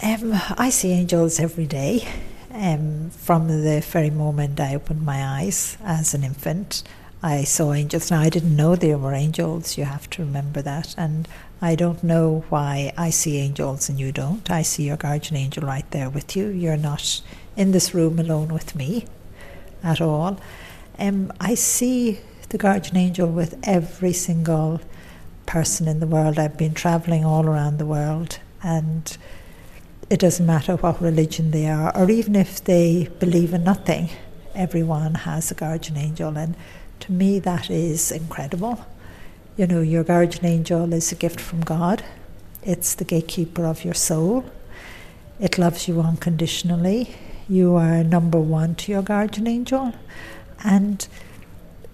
Um, I see angels every day. Um, from the very moment I opened my eyes as an infant, I saw angels. Now, I didn't know there were angels, you have to remember that. And I don't know why I see angels and you don't. I see your guardian angel right there with you. You're not in this room alone with me at all. Um, I see the guardian angel with every single person in the world. I've been traveling all around the world, and it doesn't matter what religion they are, or even if they believe in nothing, everyone has a guardian angel. And to me, that is incredible. You know, your guardian angel is a gift from God, it's the gatekeeper of your soul, it loves you unconditionally. You are number one to your guardian angel. And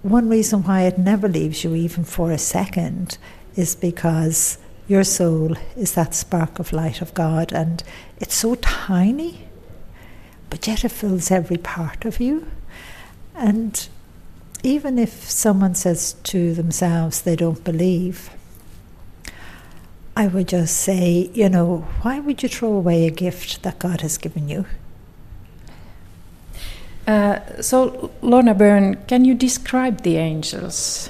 one reason why it never leaves you, even for a second, is because your soul is that spark of light of God, and it's so tiny, but yet it fills every part of you. And even if someone says to themselves they don't believe, I would just say, you know, why would you throw away a gift that God has given you? Uh, so, Lorna Byrne, can you describe the angels?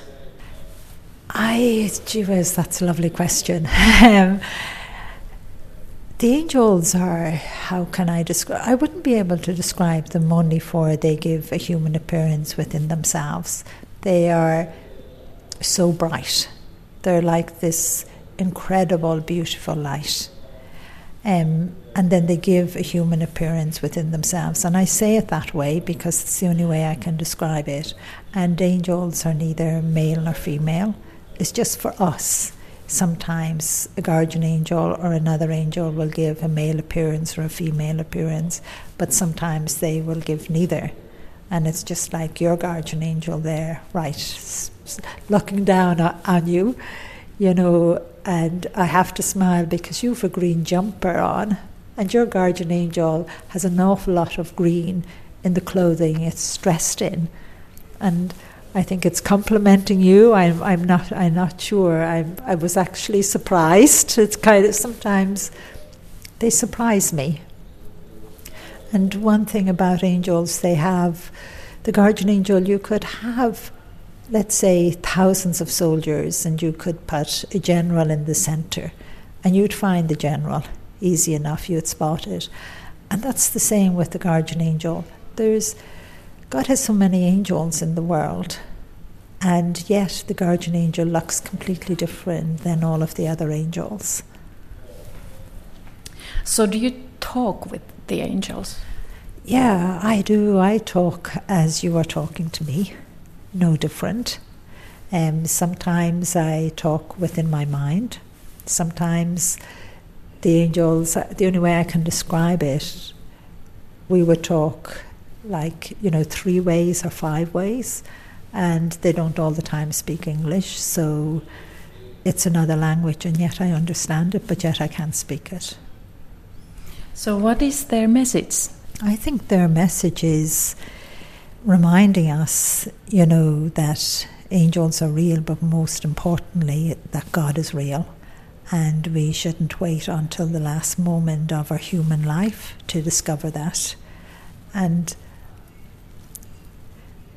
I, gee that's a lovely question. um, the angels are, how can I describe? I wouldn't be able to describe them only for they give a human appearance within themselves. They are so bright. They're like this incredible, beautiful light. Um, and then they give a human appearance within themselves. And I say it that way because it's the only way I can describe it. And angels are neither male nor female, it's just for us. Sometimes a guardian angel or another angel will give a male appearance or a female appearance, but sometimes they will give neither. And it's just like your guardian angel there, right, looking down on you, you know, and I have to smile because you've a green jumper on, and your guardian angel has an awful lot of green in the clothing it's dressed in. And I think it's complimenting you. I'm, I'm not. I'm not sure. i I was actually surprised. It's kind of sometimes they surprise me. And one thing about angels, they have the guardian angel. You could have let's say, thousands of soldiers, and you could put a general in the centre, and you'd find the general easy enough, you'd spot it. And that's the same with the guardian angel. There's God has so many angels in the world, and yet the guardian angel looks completely different than all of the other angels. So, do you talk with the angels? Yeah, I do. I talk as you are talking to me no different. Um, sometimes I talk within my mind. Sometimes the angels, the only way I can describe it, we would talk like, you know, three ways or five ways, and they don't all the time speak English, so it's another language, and yet I understand it, but yet I can't speak it. So, what is their message? I think their message is reminding us, you know, that angels are real, but most importantly, that God is real. And we shouldn't wait until the last moment of our human life to discover that. And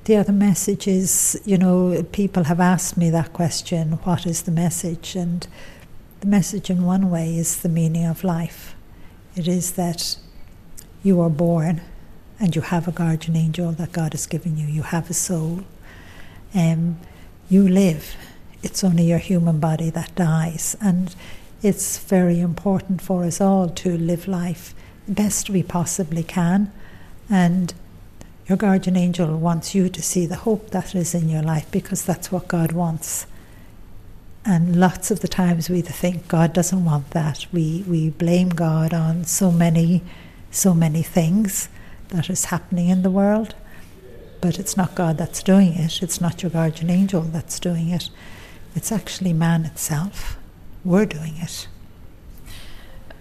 the other message is, you know, people have asked me that question what is the message? And the message, in one way, is the meaning of life. It is that you are born and you have a guardian angel that God has given you. You have a soul. Um, you live. It's only your human body that dies. And it's very important for us all to live life the best we possibly can. And your guardian angel wants you to see the hope that is in your life because that's what God wants. And lots of the times we think God doesn't want that. We, we blame God on so many, so many things that is happening in the world. But it's not God that's doing it, it's not your guardian angel that's doing it. It's actually man itself. We're doing it.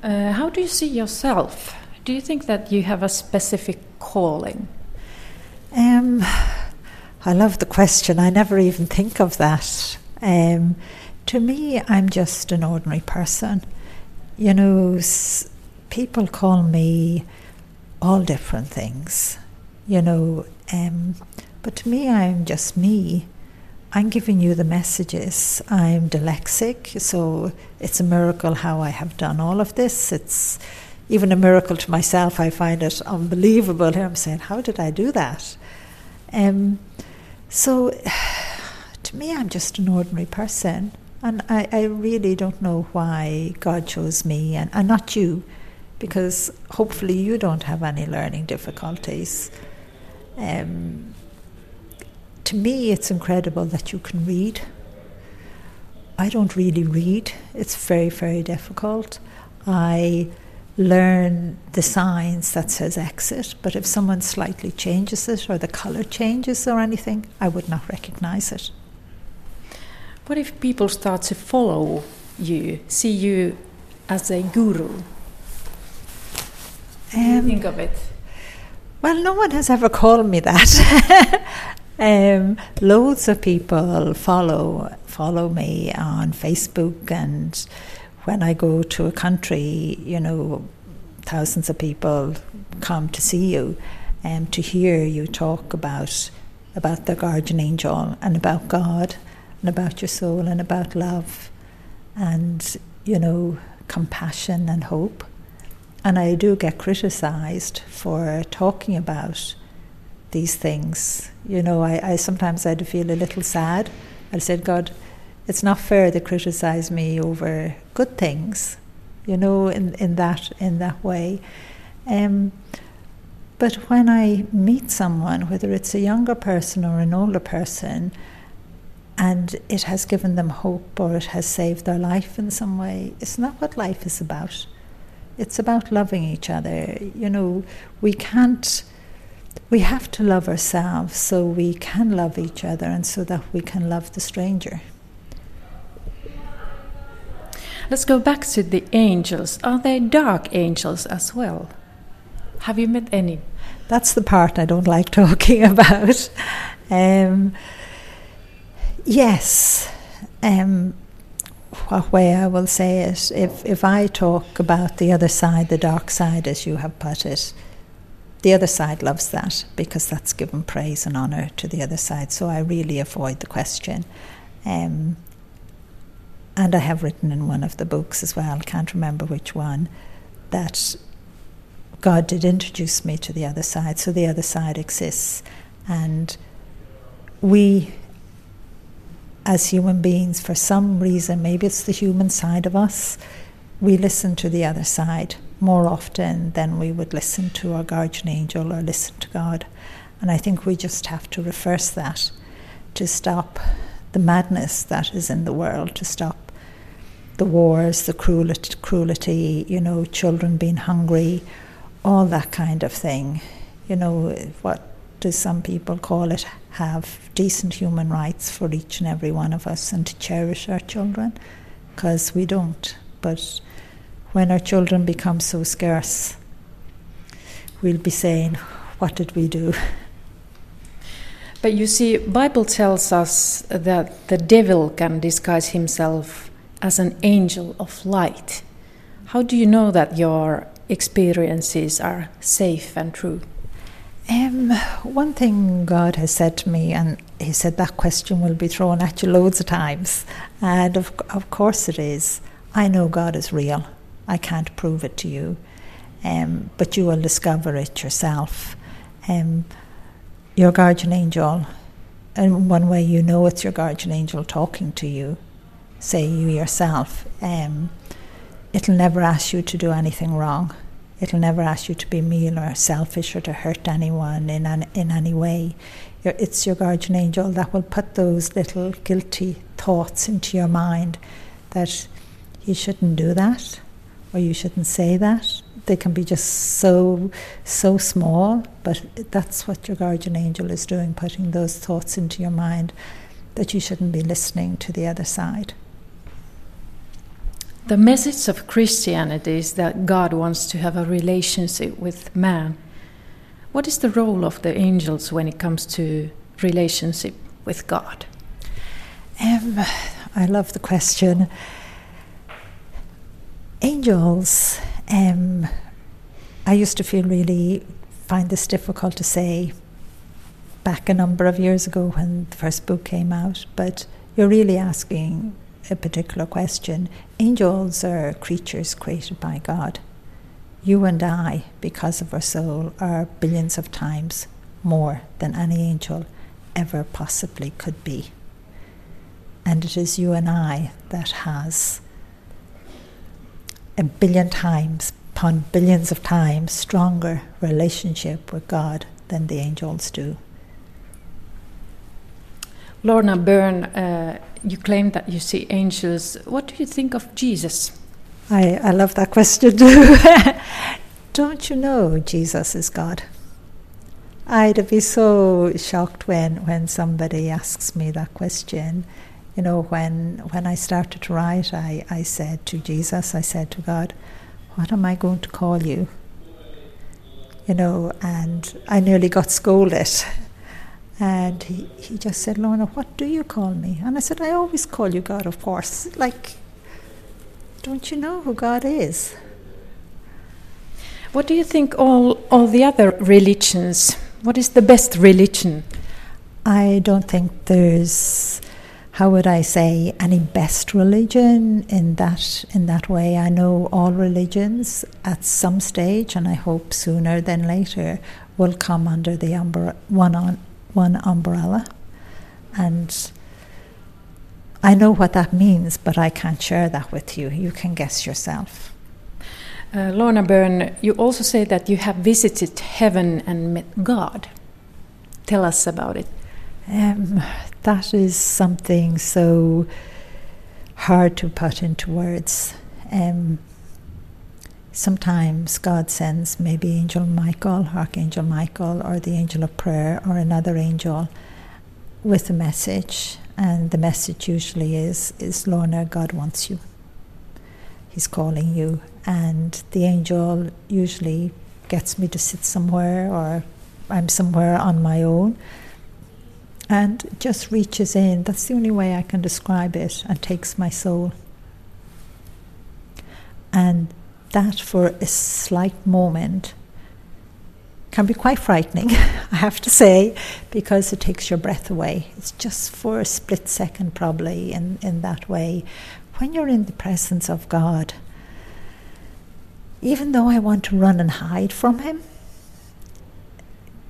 Uh, how do you see yourself? Do you think that you have a specific calling? Um, I love the question. I never even think of that. Um, to me, I'm just an ordinary person. You know, people call me all different things, you know. Um, but to me, I'm just me. I'm giving you the messages. I'm dyslexic, so it's a miracle how I have done all of this. It's even a miracle to myself. I find it unbelievable. Here I'm saying, how did I do that? Um, so, to me, I'm just an ordinary person. And I, I really don't know why God chose me and, and not you, because hopefully you don't have any learning difficulties. Um, to me, it's incredible that you can read. I don't really read, it's very, very difficult. I learn the signs that says exit, but if someone slightly changes it or the colour changes or anything, I would not recognise it. What if people start to follow you, see you as a guru? Um, think of it? Well, no one has ever called me that. um, loads of people follow follow me on Facebook, and when I go to a country, you know, thousands of people come to see you and to hear you talk about about the guardian angel and about God and about your soul and about love and, you know, compassion and hope. And I do get criticized for talking about these things. You know, I, I sometimes I feel a little sad. I said, God, it's not fair to criticize me over good things, you know, in, in that in that way. Um, but when I meet someone, whether it's a younger person or an older person, and it has given them hope or it has saved their life in some way. It's not what life is about. It's about loving each other. You know, we can't, we have to love ourselves so we can love each other and so that we can love the stranger. Let's go back to the angels. Are they dark angels as well? Have you met any? That's the part I don't like talking about. Um, Yes. Um, what way I will say it, if, if I talk about the other side, the dark side, as you have put it, the other side loves that because that's given praise and honour to the other side. So I really avoid the question. Um, and I have written in one of the books as well, can't remember which one, that God did introduce me to the other side, so the other side exists. And we as human beings, for some reason, maybe it's the human side of us, we listen to the other side more often than we would listen to our guardian angel or listen to God. And I think we just have to reverse that to stop the madness that is in the world, to stop the wars, the cruelty, you know, children being hungry, all that kind of thing. You know, what do some people call it, have decent human rights for each and every one of us and to cherish our children, because we don't. But when our children become so scarce, we'll be saying, What did we do? But you see, Bible tells us that the devil can disguise himself as an angel of light. How do you know that your experiences are safe and true? Um, one thing God has said to me, and He said that question will be thrown at you loads of times, and of, of course it is. I know God is real. I can't prove it to you, um, but you will discover it yourself. Um, your guardian angel, and one way you know it's your guardian angel talking to you, say you yourself, um, it'll never ask you to do anything wrong It'll never ask you to be mean or selfish or to hurt anyone in, an, in any way. It's your guardian angel that will put those little guilty thoughts into your mind that you shouldn't do that or you shouldn't say that. They can be just so, so small, but that's what your guardian angel is doing, putting those thoughts into your mind that you shouldn't be listening to the other side. The message of Christianity is that God wants to have a relationship with man. What is the role of the angels when it comes to relationship with God? Um, I love the question. Angels um, I used to feel really find this difficult to say back a number of years ago when the first book came out, but you're really asking a particular question. Angels are creatures created by God. You and I, because of our soul, are billions of times more than any angel ever possibly could be. And it is you and I that has a billion times upon billions of times stronger relationship with God than the angels do. Lorna Byrne, uh, you claim that you see angels. What do you think of Jesus? I, I love that question. Don't you know Jesus is God? I'd be so shocked when, when somebody asks me that question. You know, when when I started to write, I, I said to Jesus, I said to God, What am I going to call you? You know, and I nearly got scolded. And he, he just said, Lorna, what do you call me? And I said, I always call you God, of course. Like, don't you know who God is? What do you think all, all the other religions? What is the best religion? I don't think there's how would I say any best religion in that in that way. I know all religions at some stage, and I hope sooner than later will come under the umbre- one on one umbrella, and I know what that means, but I can't share that with you. You can guess yourself. Uh, Lorna Byrne, you also say that you have visited heaven and met God. Tell us about it. Um, that is something so hard to put into words. Um, sometimes God sends maybe Angel Michael, Archangel Michael, or the Angel of Prayer, or another angel with a message, and the message usually is, is Lorna, God wants you. He's calling you, and the angel usually gets me to sit somewhere, or I'm somewhere on my own, and just reaches in. That's the only way I can describe it, and takes my soul. And that, for a slight moment, can be quite frightening, I have to say, because it takes your breath away. It's just for a split second, probably, in, in that way. When you're in the presence of God, even though I want to run and hide from Him,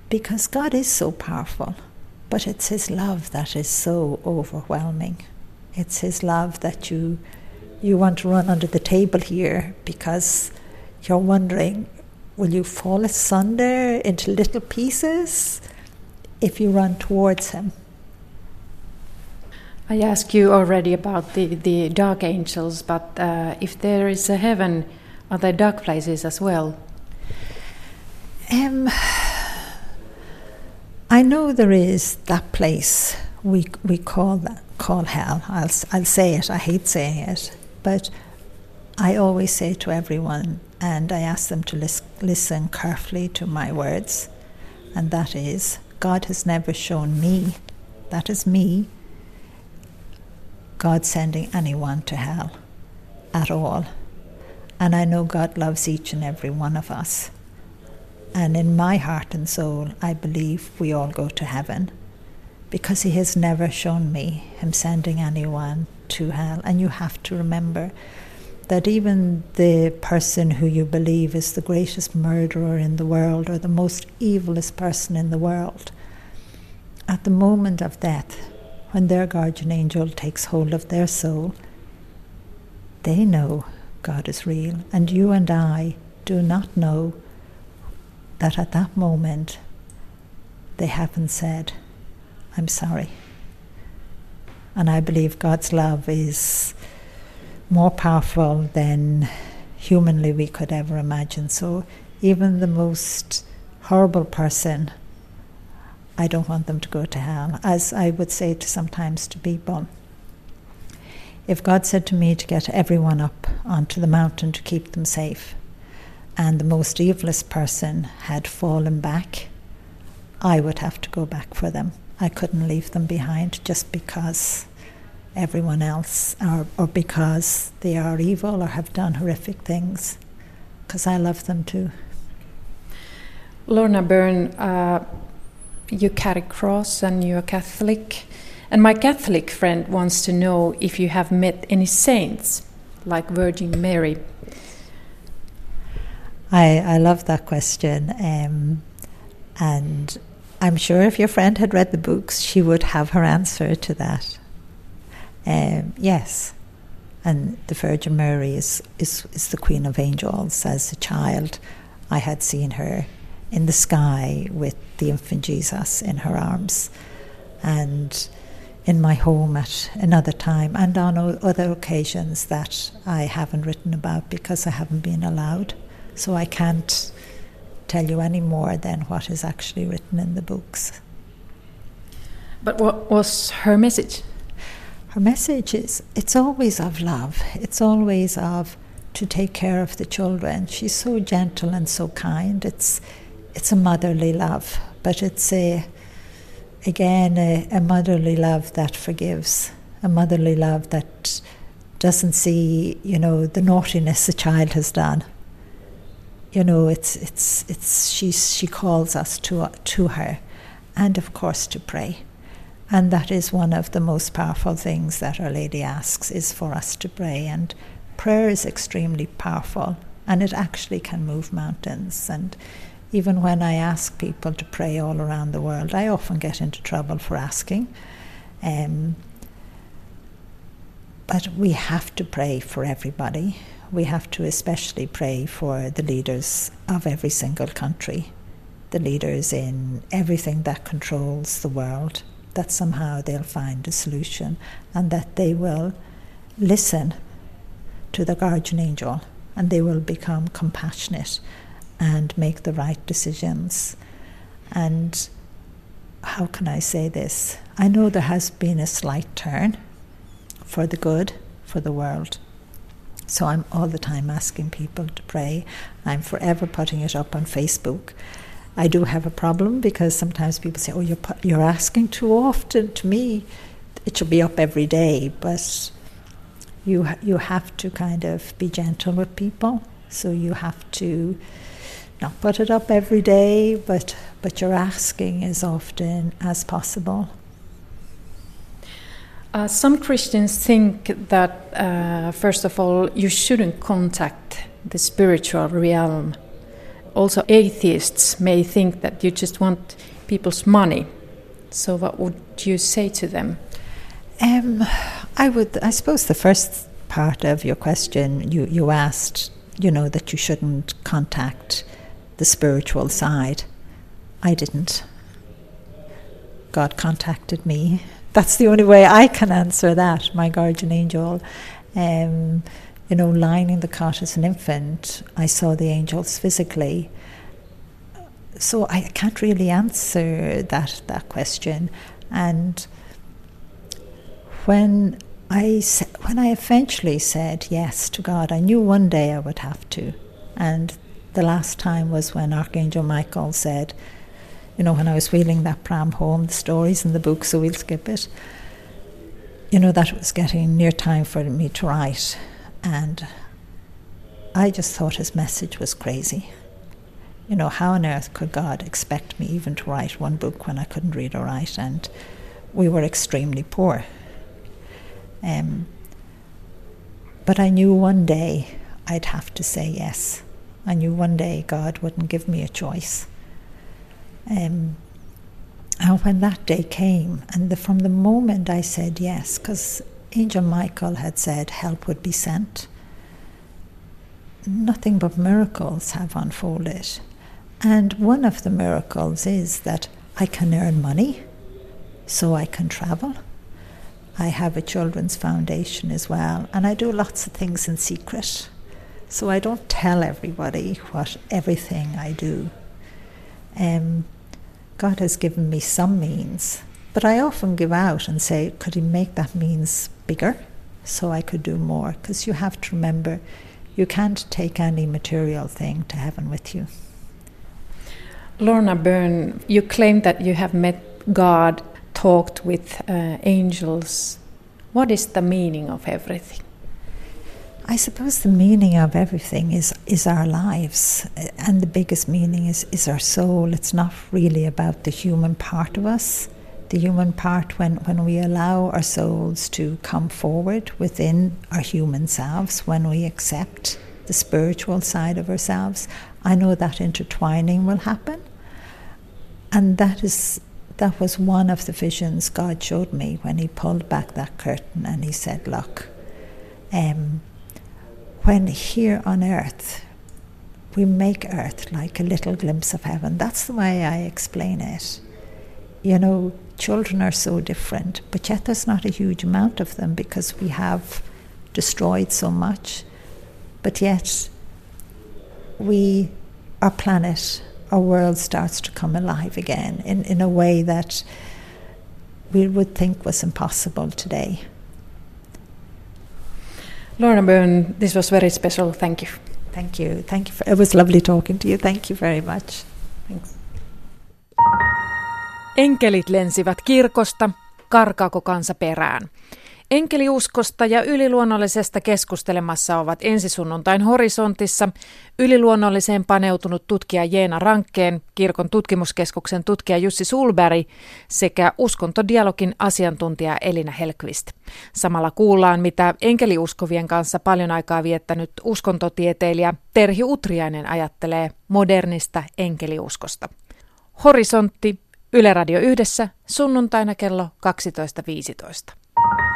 because God is so powerful, but it's His love that is so overwhelming. It's His love that you you want to run under the table here because you're wondering Will you fall asunder into little pieces if you run towards Him? I asked you already about the, the dark angels, but uh, if there is a heaven, are there dark places as well? Um, I know there is that place we we call that call hell. I'll I'll say it. I hate saying it, but I always say to everyone, and I ask them to lis- listen carefully to my words, and that is God has never shown me, that is me, God sending anyone to hell at all. And I know God loves each and every one of us. And in my heart and soul, I believe we all go to heaven because He has never shown me Him sending anyone to hell. And you have to remember that even the person who you believe is the greatest murderer in the world or the most evilest person in the world, at the moment of death, when their guardian angel takes hold of their soul, they know God is real. And you and I do not know that at that moment they haven't said, I'm sorry. And I believe God's love is more powerful than humanly we could ever imagine. So even the most horrible person, I don't want them to go to hell. As I would say to sometimes to people, if God said to me to get everyone up onto the mountain to keep them safe, and the most evilest person had fallen back, I would have to go back for them. I couldn't leave them behind just because everyone else or, or because they are evil or have done horrific things, because I love them too. Lorna Byrne, uh, you carry cross and you're Catholic. And my Catholic friend wants to know if you have met any saints like Virgin Mary. I, I love that question. Um, and I'm sure if your friend had read the books, she would have her answer to that. Um, yes. And the Virgin Mary is, is, is the Queen of Angels. As a child, I had seen her in the sky with the infant Jesus in her arms. And in my home at another time, and on other occasions that I haven't written about because I haven't been allowed. So I can't tell you any more than what is actually written in the books. But what was her message? Her message is it's always of love, it's always of to take care of the children. She's so gentle and so kind. It's it's a motherly love, but it's a again a, a motherly love that forgives, a motherly love that doesn't see, you know, the naughtiness a child has done. You know, it's it's it's she she calls us to to her, and of course to pray. And that is one of the most powerful things that Our Lady asks is for us to pray. And prayer is extremely powerful and it actually can move mountains. And even when I ask people to pray all around the world, I often get into trouble for asking. Um, but we have to pray for everybody. We have to especially pray for the leaders of every single country, the leaders in everything that controls the world that somehow they'll find a solution and that they will listen to the guardian angel and they will become compassionate and make the right decisions. And how can I say this? I know there has been a slight turn for the good, for the world. So I'm all the time asking people to pray. I'm forever putting it up on Facebook. I do have a problem because sometimes people say, "Oh, you're you're asking too often." To me, it should be up every day, but you you have to kind of be gentle with people. So you have to not put it up every day, but but you're asking as often as possible. Uh, some Christians think that, uh, first of all, you shouldn't contact the spiritual realm also atheists may think that you just want people's money. So, what would you say to them? Um, I would. I suppose the first part of your question, you you asked, you know, that you shouldn't contact the spiritual side. I didn't. God contacted me. That's the only way I can answer that. My guardian angel. Um, you know, lying in the cot as an infant, I saw the angels physically. So I can't really answer that that question. And when I when I eventually said yes to God, I knew one day I would have to. And the last time was when Archangel Michael said, you know, when I was wheeling that pram home, the stories in the book, so we'll skip it. You know, that was getting near time for me to write. And I just thought his message was crazy. You know, how on earth could God expect me even to write one book when I couldn't read or write? And we were extremely poor. Um, but I knew one day I'd have to say yes. I knew one day God wouldn't give me a choice. Um, and when that day came, and the, from the moment I said yes, because Angel Michael had said help would be sent. Nothing but miracles have unfolded. And one of the miracles is that I can earn money so I can travel. I have a children's foundation as well, and I do lots of things in secret. So I don't tell everybody what everything I do. Um, God has given me some means, but I often give out and say, could He make that means bigger so I could do more. Because you have to remember, you can't take any material thing to heaven with you. Lorna Byrne, you claim that you have met God, talked with uh, angels. What is the meaning of everything? I suppose the meaning of everything is is our lives, and the biggest meaning is is our soul. It's not really about the human part of us. The human part when when we allow our souls to come forward within our human selves, when we accept the spiritual side of ourselves, I know that intertwining will happen. And that is that was one of the visions God showed me when He pulled back that curtain and He said, Look, um, when here on earth we make earth like a little glimpse of heaven, that's the way I explain it. You know, children are so different, but yet there's not a huge amount of them because we have destroyed so much. But yet, we, our planet, our world starts to come alive again in, in a way that we would think was impossible today. Lorna Byrne, this was very special. Thank you. Thank you. Thank you. For, it was lovely talking to you. Thank you very much. Thanks. Enkelit lensivät kirkosta, karkaako kansa perään? Enkeliuskosta ja yliluonnollisesta keskustelemassa ovat ensisunnuntain horisontissa yliluonnolliseen paneutunut tutkija Jeena Rankkeen, kirkon tutkimuskeskuksen tutkija Jussi Sulberg sekä uskontodialogin asiantuntija Elina Helkvist. Samalla kuullaan, mitä enkeliuskovien kanssa paljon aikaa viettänyt uskontotieteilijä Terhi Utriainen ajattelee modernista enkeliuskosta. Horisontti, Yle Radio yhdessä, sunnuntaina kello 12.15.